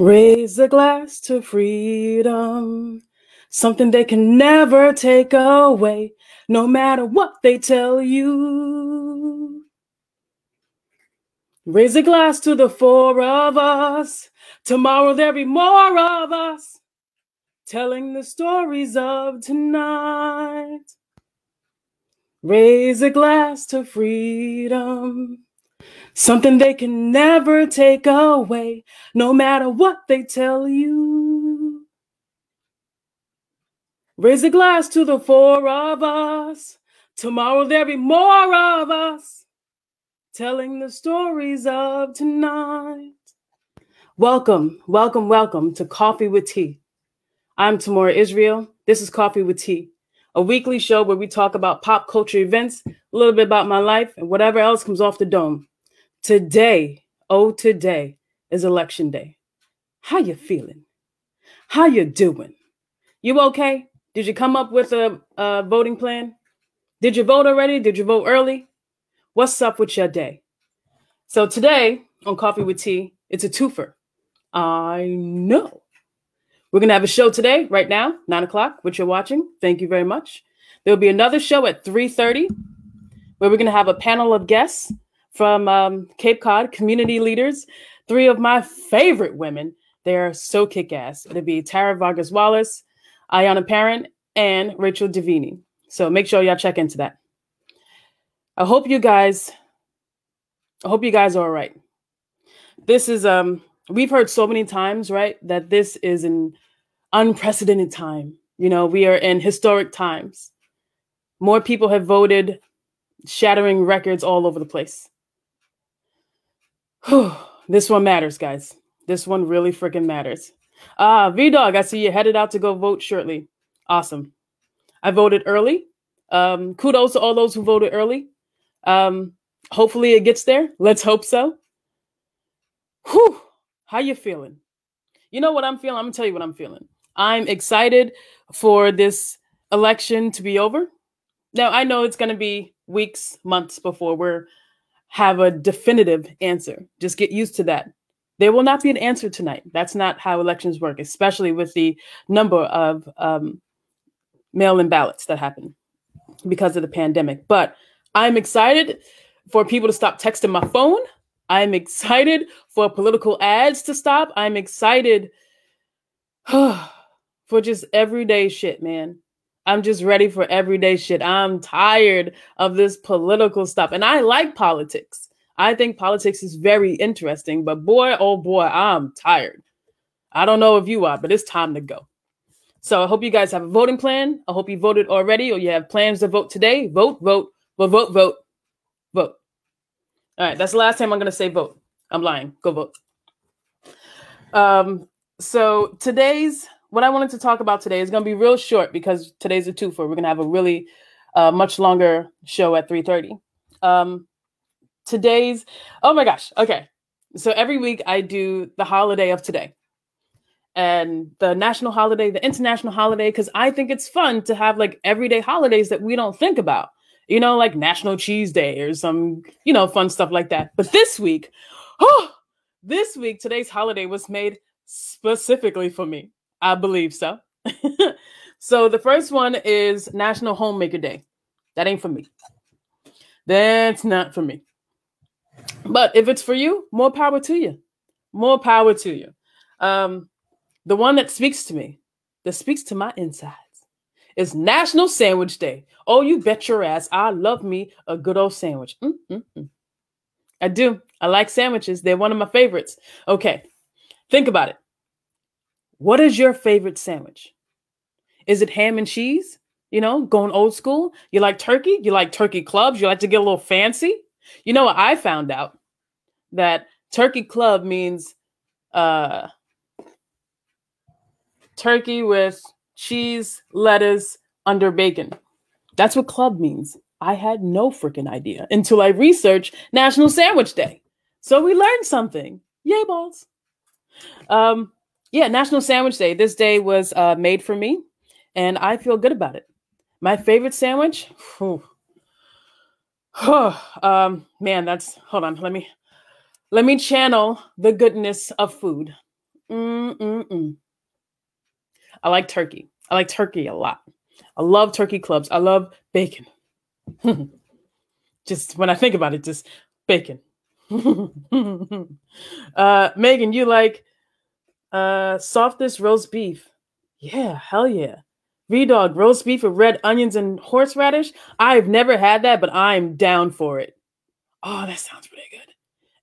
Raise a glass to freedom, something they can never take away, no matter what they tell you. Raise a glass to the four of us. Tomorrow there'll be more of us telling the stories of tonight. Raise a glass to freedom. Something they can never take away, no matter what they tell you. Raise a glass to the four of us. Tomorrow there'll be more of us telling the stories of tonight. Welcome, welcome, welcome to Coffee with Tea. I'm Tamora Israel. This is Coffee with Tea, a weekly show where we talk about pop culture events, a little bit about my life, and whatever else comes off the dome. Today, oh today is election day. How you feeling? How you doing? You okay? Did you come up with a, a voting plan? Did you vote already? Did you vote early? What's up with your day? So today on Coffee with Tea, it's a twofer. I know. We're gonna have a show today, right now, nine o'clock, which you're watching. Thank you very much. There will be another show at 3:30 where we're gonna have a panel of guests from um, Cape Cod, community leaders, three of my favorite women. They're so kick ass. It'll be Tara Vargas Wallace, Ayana Parent, and Rachel Davini. So make sure y'all check into that. I hope you guys, I hope you guys are all right. This is um we've heard so many times, right, that this is an unprecedented time. You know, we are in historic times. More people have voted, shattering records all over the place. this one matters, guys. This one really freaking matters. Ah, V Dog, I see you headed out to go vote shortly. Awesome. I voted early. Um, kudos to all those who voted early. Um, hopefully it gets there. Let's hope so. Whew. How you feeling? You know what I'm feeling? I'm gonna tell you what I'm feeling. I'm excited for this election to be over. Now I know it's gonna be weeks, months before we're have a definitive answer. Just get used to that. There will not be an answer tonight. That's not how elections work, especially with the number of um, mail in ballots that happen because of the pandemic. But I'm excited for people to stop texting my phone. I'm excited for political ads to stop. I'm excited for just everyday shit, man. I'm just ready for everyday shit. I'm tired of this political stuff. And I like politics. I think politics is very interesting, but boy, oh boy, I'm tired. I don't know if you are, but it's time to go. So I hope you guys have a voting plan. I hope you voted already or you have plans to vote today. Vote, vote, vote, vote, vote, vote. All right, that's the last time I'm going to say vote. I'm lying. Go vote. Um, so today's what I wanted to talk about today is going to be real short because today's a two for. We're going to have a really uh, much longer show at 3:30. Um, today's oh my gosh. Okay, so every week I do the holiday of today and the national holiday, the international holiday, because I think it's fun to have like everyday holidays that we don't think about. You know, like National Cheese Day or some, you know, fun stuff like that. But this week, oh, this week, today's holiday was made specifically for me. I believe so. so the first one is National Homemaker Day. That ain't for me. That's not for me. But if it's for you, more power to you. More power to you. Um, the one that speaks to me, that speaks to my insides, is National Sandwich Day. Oh, you bet your ass. I love me a good old sandwich. Mm-mm-mm. I do. I like sandwiches. They're one of my favorites. Okay, think about it. What is your favorite sandwich? Is it ham and cheese? You know, going old school? You like turkey? You like turkey clubs? You like to get a little fancy? You know what I found out? That turkey club means uh turkey with cheese, lettuce, under bacon. That's what club means. I had no freaking idea until I researched National Sandwich Day. So we learned something. Yay balls. Um, yeah, National Sandwich Day. This day was uh, made for me, and I feel good about it. My favorite sandwich? Um, man, that's hold on. Let me let me channel the goodness of food. Mm-mm-mm. I like turkey. I like turkey a lot. I love turkey clubs. I love bacon. just when I think about it, just bacon. uh, Megan, you like uh, softest roast beef? Yeah, hell yeah. V Dog, roast beef with red onions and horseradish. I've never had that, but I'm down for it. Oh, that sounds pretty good.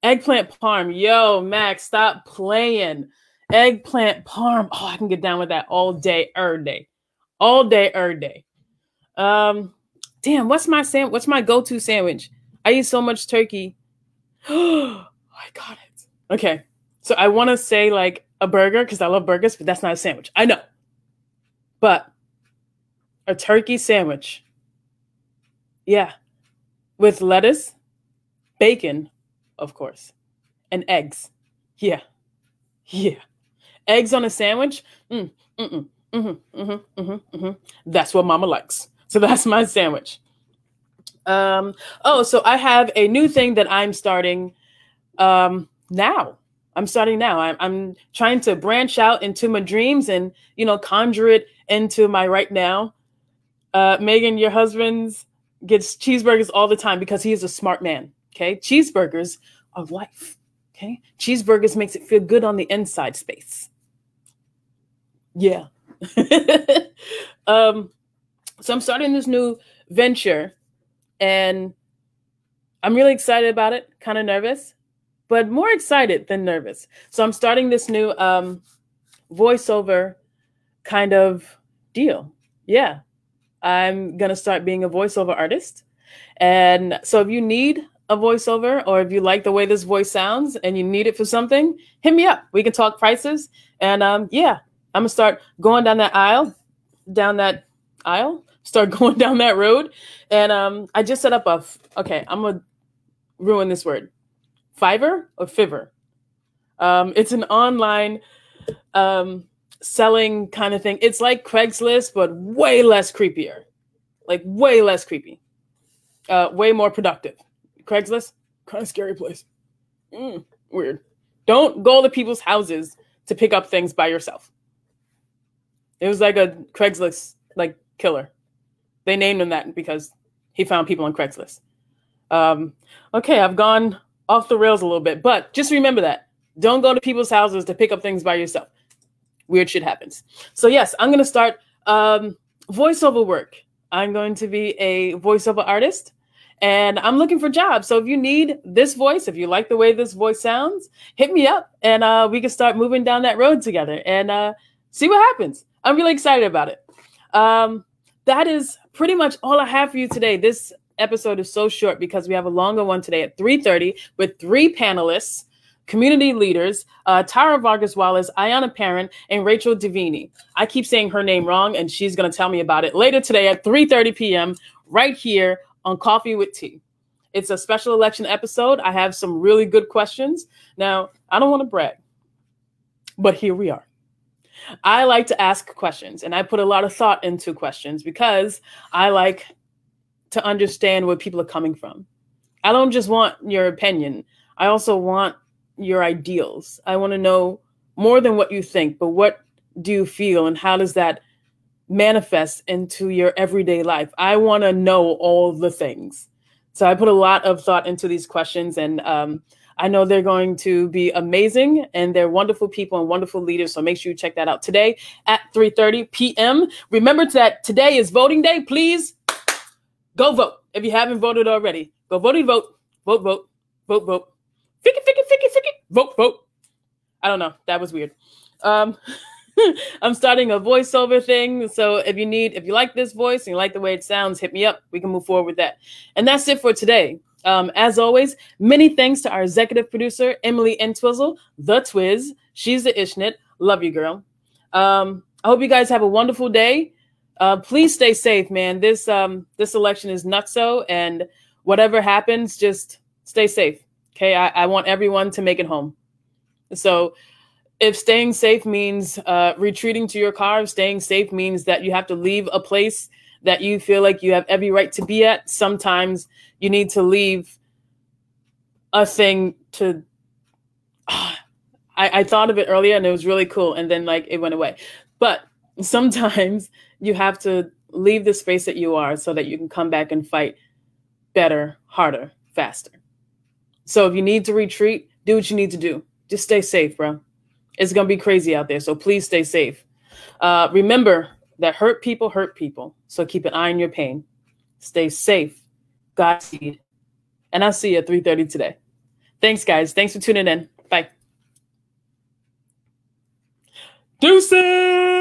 Eggplant parm. Yo, Max, stop playing. Eggplant parm. Oh, I can get down with that all day, er day. All day, er day. Um, damn, what's my sam- what's my go-to sandwich? I eat so much turkey. oh, I got it. Okay. So I want to say like a burger because I love burgers, but that's not a sandwich. I know. But a turkey sandwich. Yeah. With lettuce, bacon, of course, and eggs. Yeah. Yeah. Eggs on a sandwich? Mm, mm-mm, mm-hmm, mm-hmm, mm-hmm, mm-hmm. That's what mama likes. So that's my sandwich. Um, oh, so I have a new thing that I'm starting um, now. I'm starting now. I'm, I'm trying to branch out into my dreams and, you know, conjure it into my right now. Uh, Megan, your husband gets cheeseburgers all the time because he is a smart man. Okay. Cheeseburgers are life. Okay. Cheeseburgers makes it feel good on the inside space. Yeah. um, so I'm starting this new venture and I'm really excited about it, kind of nervous, but more excited than nervous. So I'm starting this new um, voiceover kind of deal. Yeah. I'm going to start being a voiceover artist. And so if you need a voiceover or if you like the way this voice sounds and you need it for something, hit me up. We can talk prices. And um, yeah, I'm going to start going down that aisle, down that aisle, start going down that road. And um, I just set up a, okay, I'm going to ruin this word. Fiverr or Fiverr? Um, it's an online um, selling kind of thing. It's like Craigslist, but way less creepier. Like way less creepy. Uh, way more productive. Craigslist, kind of scary place. Mm, weird. Don't go to people's houses to pick up things by yourself. It was like a Craigslist like killer. They named him that because he found people on Craigslist. Um, okay, I've gone off the rails a little bit, but just remember that. Don't go to people's houses to pick up things by yourself weird shit happens. So yes, I'm gonna start um, voiceover work. I'm going to be a voiceover artist, and I'm looking for jobs. So if you need this voice, if you like the way this voice sounds, hit me up, and uh, we can start moving down that road together and uh, see what happens. I'm really excited about it. Um, that is pretty much all I have for you today. This episode is so short because we have a longer one today at 3:30 with three panelists community leaders, uh, Tara Vargas Wallace, Ayana Parent, and Rachel Divini. I keep saying her name wrong, and she's going to tell me about it later today at 3.30 p.m. right here on Coffee with Tea. It's a special election episode. I have some really good questions. Now, I don't want to brag, but here we are. I like to ask questions, and I put a lot of thought into questions because I like to understand where people are coming from. I don't just want your opinion. I also want your ideals. I want to know more than what you think, but what do you feel and how does that manifest into your everyday life? I want to know all the things. So I put a lot of thought into these questions and um, I know they're going to be amazing and they're wonderful people and wonderful leaders. So make sure you check that out today at 3:30 p.m. Remember that today is voting day. Please go vote. If you haven't voted already, go vote, vote, vote, vote, vote, vote. Vote, vote. I don't know. That was weird. Um, I'm starting a voiceover thing. So if you need, if you like this voice and you like the way it sounds, hit me up. We can move forward with that. And that's it for today. Um, as always, many thanks to our executive producer, Emily Entwizzle, the Twiz. She's the Ishnit. Love you, girl. Um, I hope you guys have a wonderful day. Uh, please stay safe, man. This um, this election is nutso, and whatever happens, just stay safe. Okay, I, I want everyone to make it home. So if staying safe means uh, retreating to your car, staying safe means that you have to leave a place that you feel like you have every right to be at. Sometimes you need to leave a thing to. I, I thought of it earlier and it was really cool, and then like it went away. But sometimes you have to leave the space that you are so that you can come back and fight better, harder, faster. So if you need to retreat, do what you need to do. Just stay safe, bro. It's gonna be crazy out there, so please stay safe. Uh, remember that hurt people hurt people, so keep an eye on your pain. Stay safe. Godspeed. And I'll see you at 3:30 today. Thanks, guys. Thanks for tuning in. Bye. Deuces!